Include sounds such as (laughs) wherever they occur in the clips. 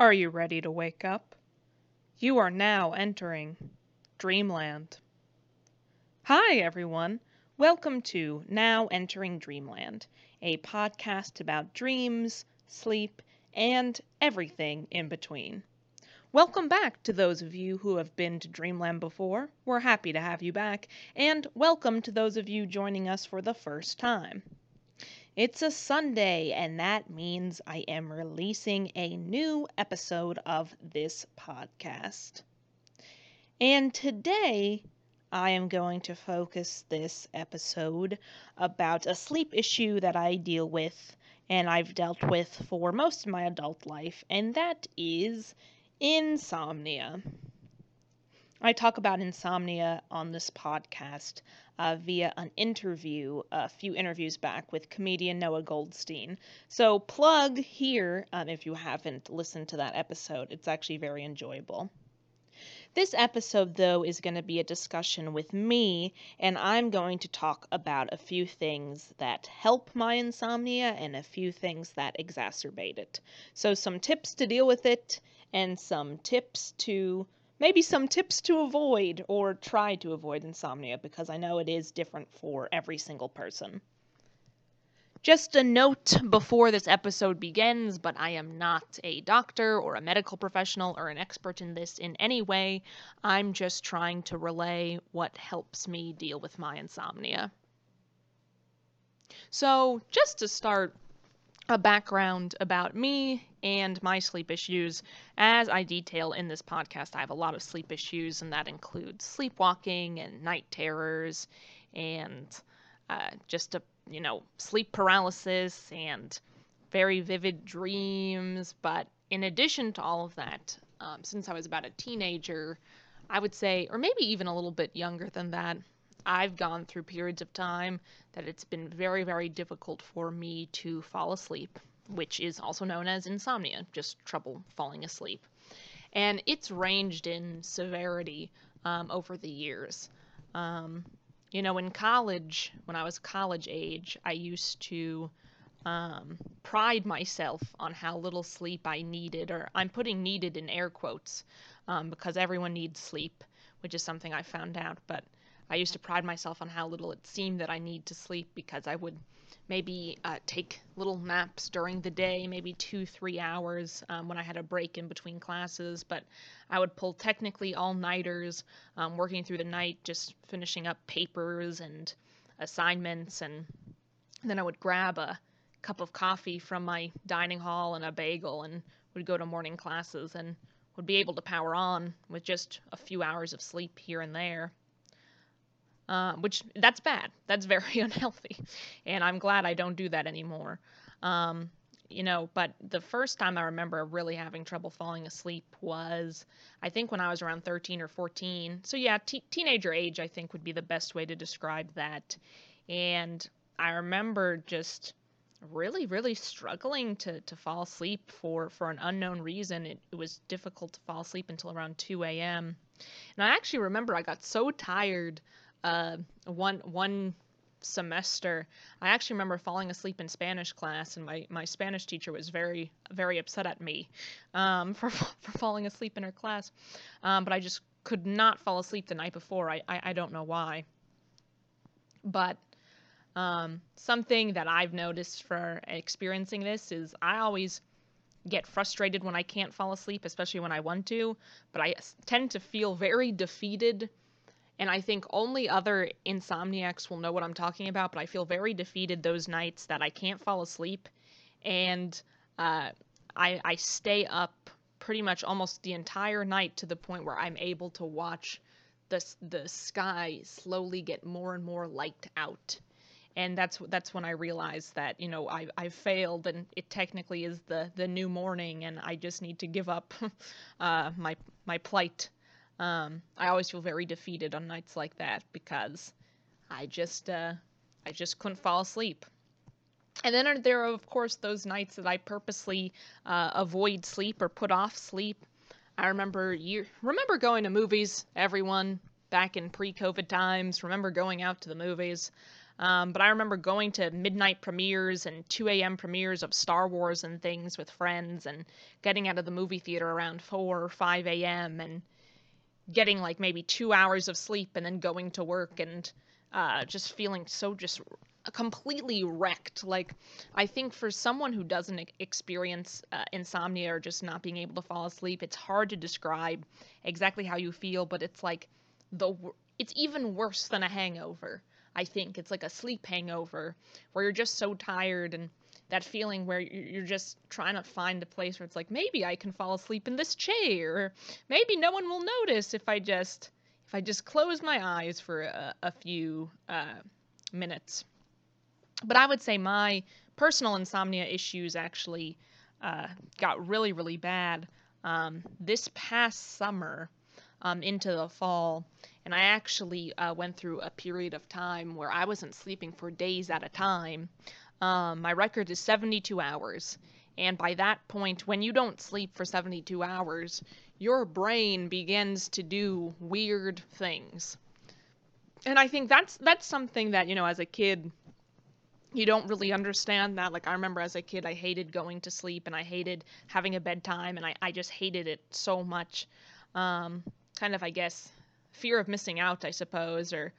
Are you ready to wake up? You are now entering Dreamland. Hi, everyone. Welcome to Now Entering Dreamland, a podcast about dreams, sleep, and everything in between. Welcome back to those of you who have been to Dreamland before. We're happy to have you back, and welcome to those of you joining us for the first time. It's a Sunday, and that means I am releasing a new episode of this podcast. And today, I am going to focus this episode about a sleep issue that I deal with and I've dealt with for most of my adult life, and that is insomnia. I talk about insomnia on this podcast uh, via an interview a few interviews back with comedian Noah Goldstein. So, plug here um, if you haven't listened to that episode. It's actually very enjoyable. This episode, though, is going to be a discussion with me, and I'm going to talk about a few things that help my insomnia and a few things that exacerbate it. So, some tips to deal with it, and some tips to maybe some tips to avoid or try to avoid insomnia because I know it is different for every single person. Just a note before this episode begins, but I am not a doctor or a medical professional or an expert in this in any way. I'm just trying to relay what helps me deal with my insomnia. So, just to start, a background about me and my sleep issues. As I detail in this podcast, I have a lot of sleep issues, and that includes sleepwalking and night terrors and uh, just a you know sleep paralysis and very vivid dreams. But in addition to all of that, um, since I was about a teenager, I would say, or maybe even a little bit younger than that, I've gone through periods of time that it's been very, very difficult for me to fall asleep, which is also known as insomnia, just trouble falling asleep. And it's ranged in severity um, over the years. Um, you know, in college, when I was college age, I used to um, pride myself on how little sleep I needed, or I'm putting needed in air quotes um, because everyone needs sleep, which is something I found out. But I used to pride myself on how little it seemed that I need to sleep because I would maybe uh, take little naps during the day, maybe two, three hours um, when I had a break in between classes. But I would pull technically all nighters, um, working through the night, just finishing up papers and assignments. And then I would grab a cup of coffee from my dining hall and a bagel and would go to morning classes and would be able to power on with just a few hours of sleep here and there uh, which that's bad. That's very (laughs) unhealthy, and I'm glad I don't do that anymore. Um, you know, but the first time I remember really having trouble falling asleep was, I think, when I was around 13 or 14. So yeah, t- teenager age I think would be the best way to describe that. And I remember just really really struggling to, to fall asleep for, for an unknown reason it, it was difficult to fall asleep until around 2 a.m and i actually remember i got so tired uh, one one semester i actually remember falling asleep in spanish class and my, my spanish teacher was very very upset at me um, (laughs) for, for falling asleep in her class. Um, but i just could not fall asleep the night before. I, I, I don't know why. But um, something that i've noticed for experiencing this is i always get frustrated when i can't fall asleep especially when i want to but i tend to feel very defeated and I think only other insomniacs will know what I'm talking about, but I feel very defeated those nights that I can't fall asleep and uh, I, I stay up pretty much almost the entire night to the point where I'm able to watch the, the sky slowly get more and more light out. And that's that's when I realized that you know I I failed and it technically is the the new morning and I just need to give up (laughs) uh, my my plight um, I always feel very defeated on nights like that because I just uh, I just couldn't fall asleep. And then there are of course those nights that I purposely uh, avoid sleep or put off sleep. I remember you remember going to movies. Everyone back in pre-COVID times remember going out to the movies. Um, but I remember going to midnight premieres and 2 a.m. premieres of Star Wars and things with friends and getting out of the movie theater around 4 or 5 a.m. and getting like maybe two hours of sleep and then going to work and uh, just feeling so just completely wrecked. Like, I think for someone who doesn't experience uh, insomnia or just not being able to fall asleep, it's hard to describe exactly how you feel, but it's like the it's even worse than a hangover. I think it's like a sleep hangover where you're just so tired and that feeling where you're just trying to find a place where it's like maybe I can fall asleep in this chair or maybe no one will notice if I just if I just close my eyes for a, a few uh, minutes. But I would say my personal insomnia issues actually uh, got really really bad um, this past summer um, into the fall. And I actually uh, went through a period of time where I wasn't sleeping for days at a time. Um, my record is 72 hours. And by that point, when you don't sleep for 72 hours, your brain begins to do weird things. And I think that's that's something that, you know, as a kid, you don't really understand that. Like I remember as a kid I hated going to sleep and I hated having a bedtime and I, I just hated it so much. Um, kind of, I guess, fear of missing out, I suppose, or,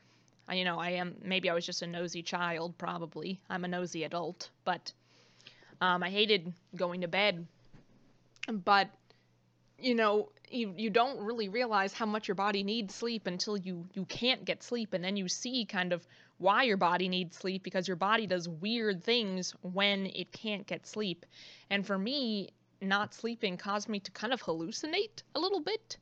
you know, I am, maybe I was just a nosy child, probably. I'm a nosy adult, but um, I hated going to bed. But, you know, you, you don't really realize how much your body needs sleep until you, you can't get sleep. And then you see kind of why your body needs sleep because your body does weird things when it can't get sleep. And for me, not sleeping caused me to kind of hallucinate a little bit.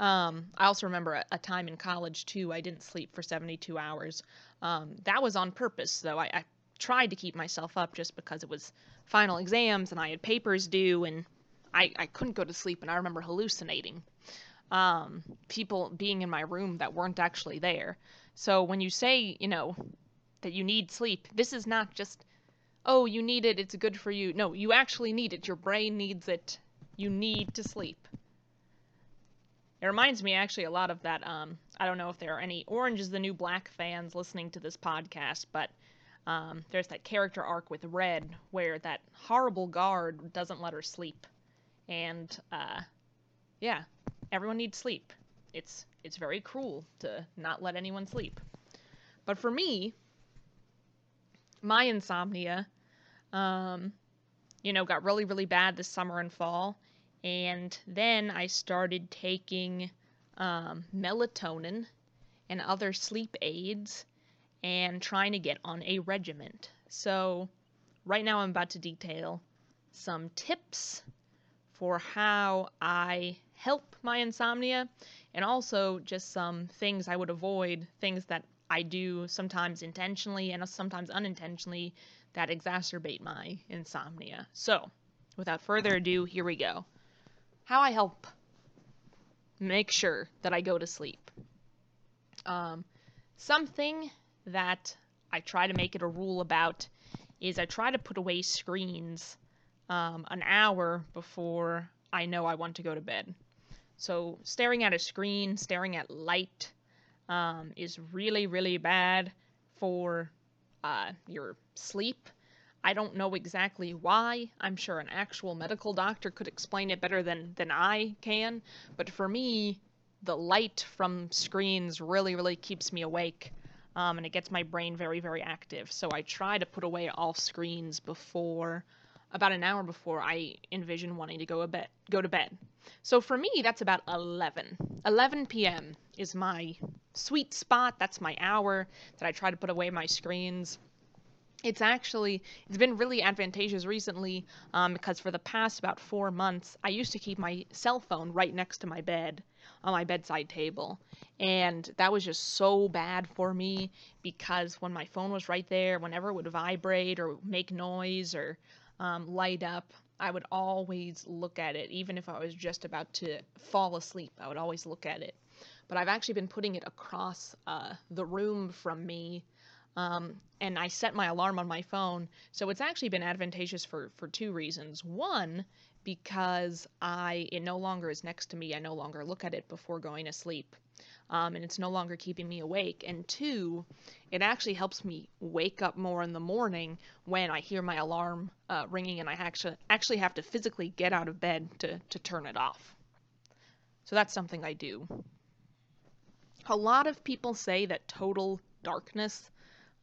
Um, I also remember a, a, time in college too. I didn't sleep for 72 hours. Um, that was on purpose, though. I, I, tried to keep myself up just because it was final exams and I had papers due, and I, I couldn't go to sleep. And I remember hallucinating. Um, people being in my room that weren't actually there. So when you say, you know, that you need sleep, this is not just, oh, you need it, it's good for you. No, you actually need it. Your brain needs it. You need to sleep. It reminds me actually a lot of that. Um, I don't know if there are any Orange is the New Black fans listening to this podcast, but um, there's that character arc with Red where that horrible guard doesn't let her sleep, and uh, yeah, everyone needs sleep. It's it's very cruel to not let anyone sleep. But for me, my insomnia, um, you know, got really really bad this summer and fall, and then I started taking um, melatonin and other sleep aids and trying to get on a regiment. So, right now, I'm about to detail some tips for how I help my insomnia and also just some things I would avoid, things that I do sometimes intentionally and sometimes unintentionally that exacerbate my insomnia. So, without further ado, here we go how I help make sure that I go to sleep. Um, something that I try to make it a rule about is I try to put away screens um, an hour before I know I want to go to bed. So, staring at a screen, staring at light, um, is really, really bad for uh, your sleep I don't know exactly why. I'm sure an actual medical doctor could explain it better than, than I can. But for me, the light from screens really, really keeps me awake. Um, and it gets my brain very, very active. So I try to put away all screens before, about an hour before I envision wanting to go, a bed, go to bed. So for me, that's about 11. 11 p.m. is my sweet spot. That's my hour that I try to put away my screens it's actually it's been really advantageous recently um, because for the past about four months i used to keep my cell phone right next to my bed on my bedside table. And that was just so bad for me because when my phone was right there whenever it would vibrate or make noise or um, light up i would always look at it even if i was just about to fall asleep i would always look at it. But i've actually been putting it across uh, the room from me Um, and I set my alarm on my phone. So it's actually been advantageous for, for two reasons. One, because I it no longer is next to me. I no longer look at it before going to sleep. Um, and it's no longer keeping me awake. And two, it actually helps me wake up more in the morning when I hear my alarm uh, ringing and I actually actually have to physically get out of bed to, to turn it off. So that's something I do. A lot of people say that total darkness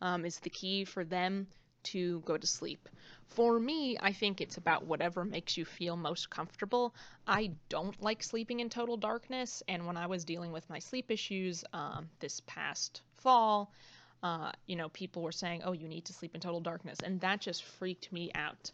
um, is the key for them to go to sleep. For me, I think it's about whatever makes you feel most comfortable. I don't like sleeping in total darkness, and when I was dealing with my sleep issues um, this past fall, uh, you know, people were saying, oh, you need to sleep in total darkness, and that just freaked me out.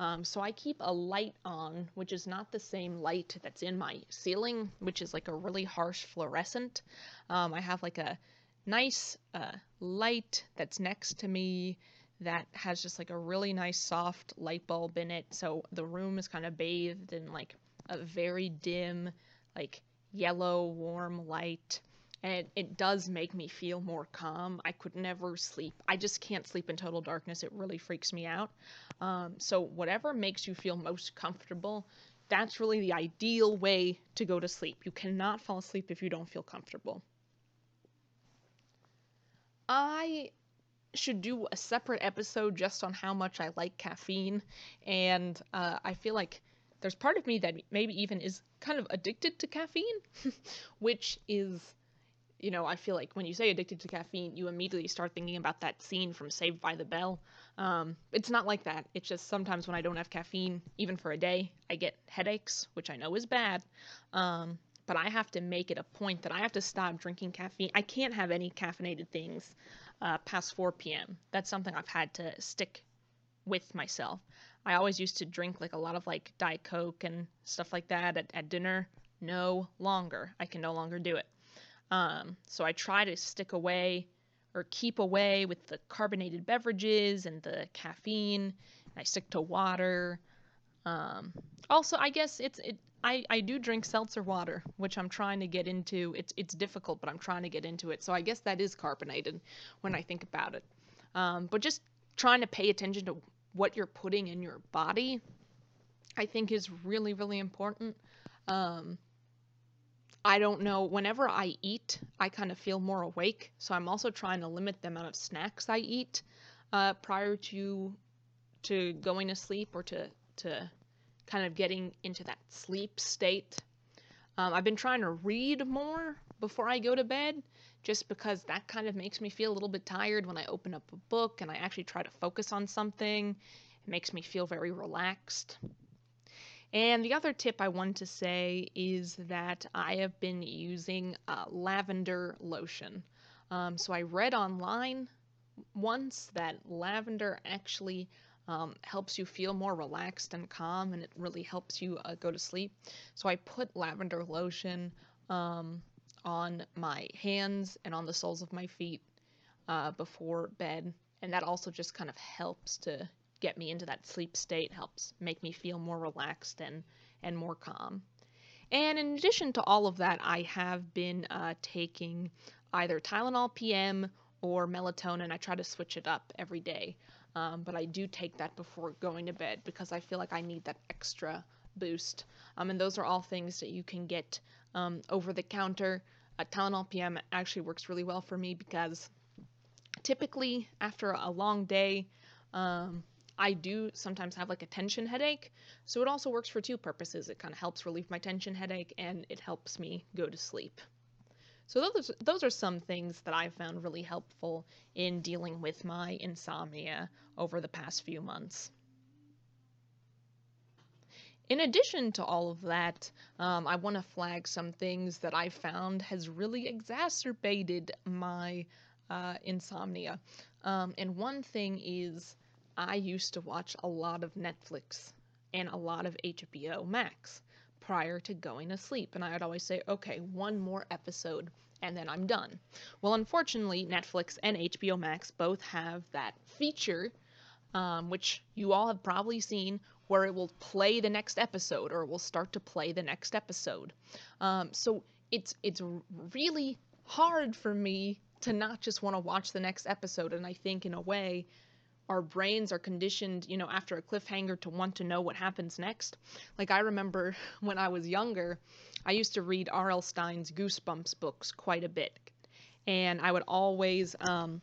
Um, so I keep a light on, which is not the same light that's in my ceiling, which is like a really harsh fluorescent. Um, I have like a nice uh, light that's next to me that has just like a really nice soft light bulb in it. So the room is kind of bathed in like a very dim, like yellow, warm light. And it, it does make me feel more calm. I could never sleep. I just can't sleep in total darkness. It really freaks me out. Um, so, whatever makes you feel most comfortable, that's really the ideal way to go to sleep. You cannot fall asleep if you don't feel comfortable. I should do a separate episode just on how much I like caffeine, and uh, I feel like there's part of me that maybe even is kind of addicted to caffeine, (laughs) which is, you know, I feel like when you say addicted to caffeine, you immediately start thinking about that scene from Saved by the Bell. Um, it's not like that. It's just sometimes when I don't have caffeine, even for a day, I get headaches, which I know is bad. Um, but I have to make it a point that I have to stop drinking caffeine. I can't have any caffeinated things uh, past 4 p.m. That's something I've had to stick with myself. I always used to drink like a lot of like Diet Coke and stuff like that at, at dinner. No longer. I can no longer do it. Um, so I try to stick away or keep away with the carbonated beverages and the caffeine. I stick to water. Um, also, I guess it's it. I, I do drink seltzer water, which I'm trying to get into. It's it's difficult, but I'm trying to get into it. So I guess that is carbonated when I think about it. Um, but just trying to pay attention to what you're putting in your body, I think is really really important. Um, I don't know. Whenever I eat, I kind of feel more awake. So I'm also trying to limit the amount of snacks I eat uh, prior to to going to sleep or to to kind of getting into that sleep state. Um, I've been trying to read more before I go to bed just because that kind of makes me feel a little bit tired when I open up a book and I actually try to focus on something. It makes me feel very relaxed. And the other tip I want to say is that I have been using uh, lavender lotion. Um, so I read online once that lavender actually um, helps you feel more relaxed and calm, and it really helps you uh, go to sleep. So I put lavender lotion um, on my hands and on the soles of my feet uh, before bed, and that also just kind of helps to get me into that sleep state, helps make me feel more relaxed and and more calm. And in addition to all of that, I have been uh, taking either Tylenol PM or melatonin. I try to switch it up every day. Um, but I do take that before going to bed because I feel like I need that extra boost. Um, and those are all things that you can get um, over the counter. Uh, Tylenol PM actually works really well for me because typically after a long day, um, I do sometimes have like a tension headache. So it also works for two purposes. It kind of helps relieve my tension headache and it helps me go to sleep. So those those are some things that I've found really helpful in dealing with my insomnia over the past few months. In addition to all of that, um, I want to flag some things that I found has really exacerbated my uh, insomnia. Um, and one thing is, I used to watch a lot of Netflix and a lot of HBO Max prior to going to sleep. And I would always say, okay, one more episode and then I'm done. Well, unfortunately, Netflix and HBO Max both have that feature, um, which you all have probably seen, where it will play the next episode or it will start to play the next episode. Um, so it's it's really hard for me to not just want to watch the next episode. And I think, in a way, our brains are conditioned, you know, after a cliffhanger to want to know what happens next. Like, I remember (laughs) when I was younger, I used to read R.L. Stine's Goosebumps books quite a bit. And I would always, um,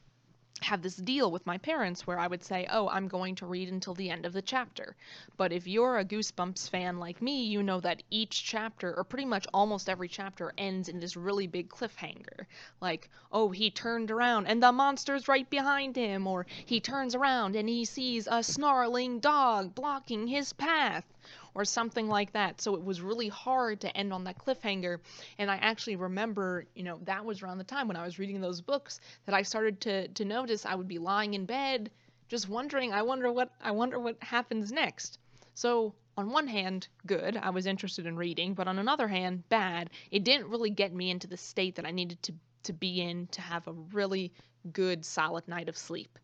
have this deal with my parents where I would say, "Oh, I'm going to read until the end of the chapter." But if you're a Goosebumps fan like me, you know that each chapter or pretty much almost every chapter ends in this really big cliffhanger. Like, "Oh, he turned around and the monster's right behind him," or "He turns around and he sees a snarling dog blocking his path." Or something like that. So it was really hard to end on that cliffhanger. And I actually remember, you know, that was around the time when I was reading those books that I started to to notice I would be lying in bed just wondering, I wonder what I wonder what happens next. So on one hand, good, I was interested in reading, but on another hand, bad. It didn't really get me into the state that I needed to to be in to have a really good solid night of sleep.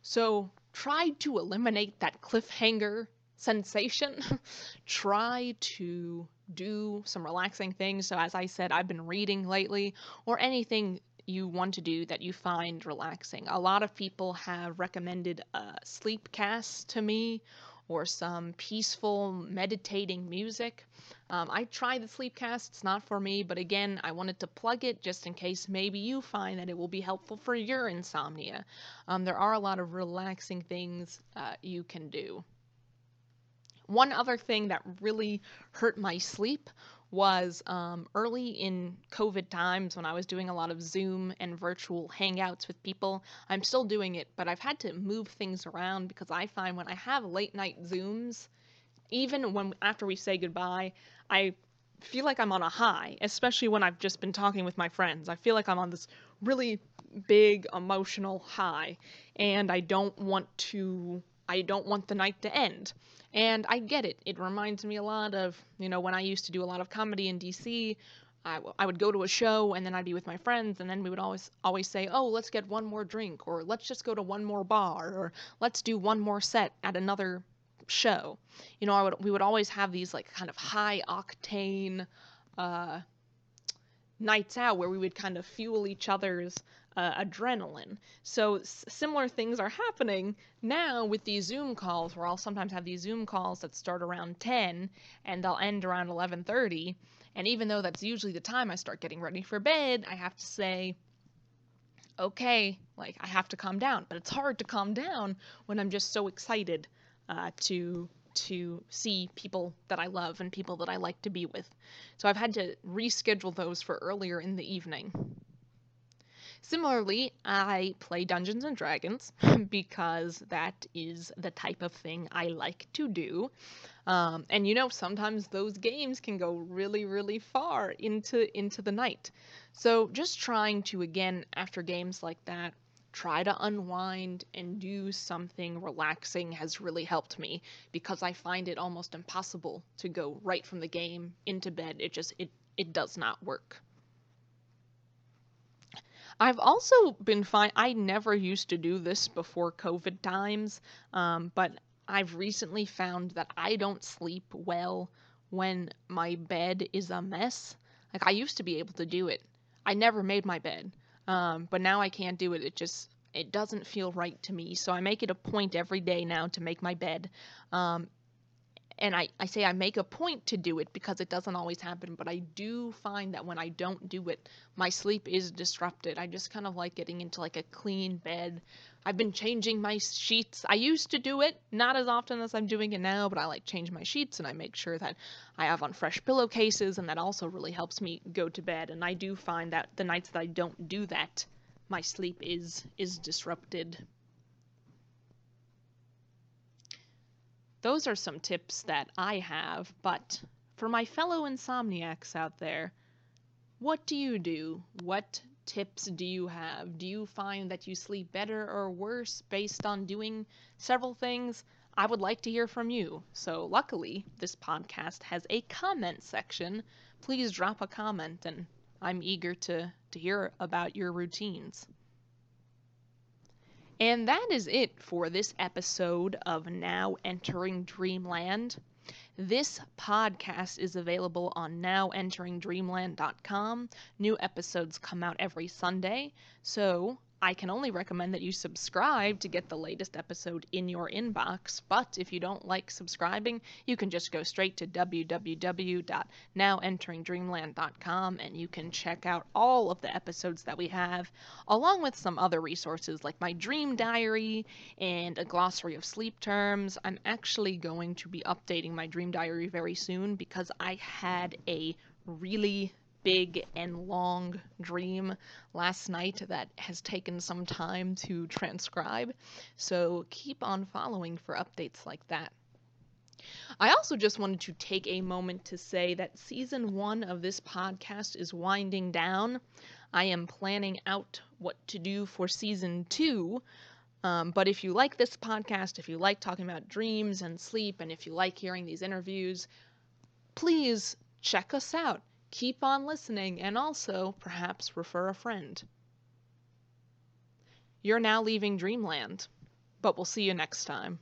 So tried to eliminate that cliffhanger sensation, (laughs) try to do some relaxing things. So, as I said, I've been reading lately, or anything you want to do that you find relaxing. A lot of people have recommended sleep casts to me or some peaceful meditating music. Um, I tried the Sleepcast, it's not for me, but again, I wanted to plug it just in case maybe you find that it will be helpful for your insomnia. Um, there are a lot of relaxing things uh, you can do. One other thing that really hurt my sleep was um, early in COVID times when I was doing a lot of Zoom and virtual hangouts with people. I'm still doing it, but I've had to move things around because I find when I have late night Zooms, even when after we say goodbye, I feel like I'm on a high, especially when I've just been talking with my friends. I feel like I'm on this really big emotional high, and I don't want to I don't want the night to end. And I get it. It reminds me a lot of, you know, when I used to do a lot of comedy in DC. I, w- I would go to a show and then I'd be with my friends and then we would always always say, "Oh, let's get one more drink or let's just go to one more bar or let's do one more set at another show." You know, I would we would always have these like kind of high octane uh nights out where we would kind of fuel each other's uh, adrenaline. So s- similar things are happening now with these Zoom calls, where I'll sometimes have these Zoom calls that start around 10 and they'll end around 11:30. And even though that's usually the time I start getting ready for bed, I have to say, okay, like I have to calm down. But it's hard to calm down when I'm just so excited uh, to to see people that I love and people that I like to be with. So I've had to reschedule those for earlier in the evening. Similarly, I play Dungeons and Dragons (laughs) because that is the type of thing I like to do. Um, and you know, sometimes those games can go really, really far into into the night. So just trying to again after games like that, try to unwind and do something relaxing has really helped me because I find it almost impossible to go right from the game into bed. It just it it does not work. I've also been fine. I never used to do this before COVID times, um, but I've recently found that I don't sleep well when my bed is a mess. Like I used to be able to do it. I never made my bed, um, but now I can't do it. It just it doesn't feel right to me. So I make it a point every day now to make my bed. Um, and I, I say I make a point to do it because it doesn't always happen, but I do find that when I don't do it, my sleep is disrupted. I just kind of like getting into like a clean bed. I've been changing my sheets. I used to do it, not as often as I'm doing it now, but I like change my sheets and I make sure that I have on fresh pillowcases, and that also really helps me go to bed. And I do find that the nights that I don't do that, my sleep is is disrupted. Those are some tips that I have, but for my fellow insomniacs out there, what do you do? What tips do you have? Do you find that you sleep better or worse based on doing several things? I would like to hear from you. So, luckily, this podcast has a comment section. Please drop a comment, and I'm eager to, to hear about your routines. And that is it for this episode of Now Entering Dreamland. This podcast is available on nowenteringdreamland.com. New episodes come out every Sunday, so I can only recommend that you subscribe to get the latest episode in your inbox, but if you don't like subscribing, you can just go straight to www.nowenteringdreamland.com and you can check out all of the episodes that we have, along with some other resources like my dream diary and a glossary of sleep terms. I'm actually going to be updating my dream diary very soon because I had a really big and long dream last night that has taken some time to transcribe. So keep on following for updates like that. I also just wanted to take a moment to say that season one of this podcast is winding down. I am planning out what to do for season two. Um, but if you like this podcast, if you like talking about dreams and sleep, and if you like hearing these interviews, please check us out keep on listening, and also perhaps refer a friend. You're now leaving Dreamland, but we'll see you next time.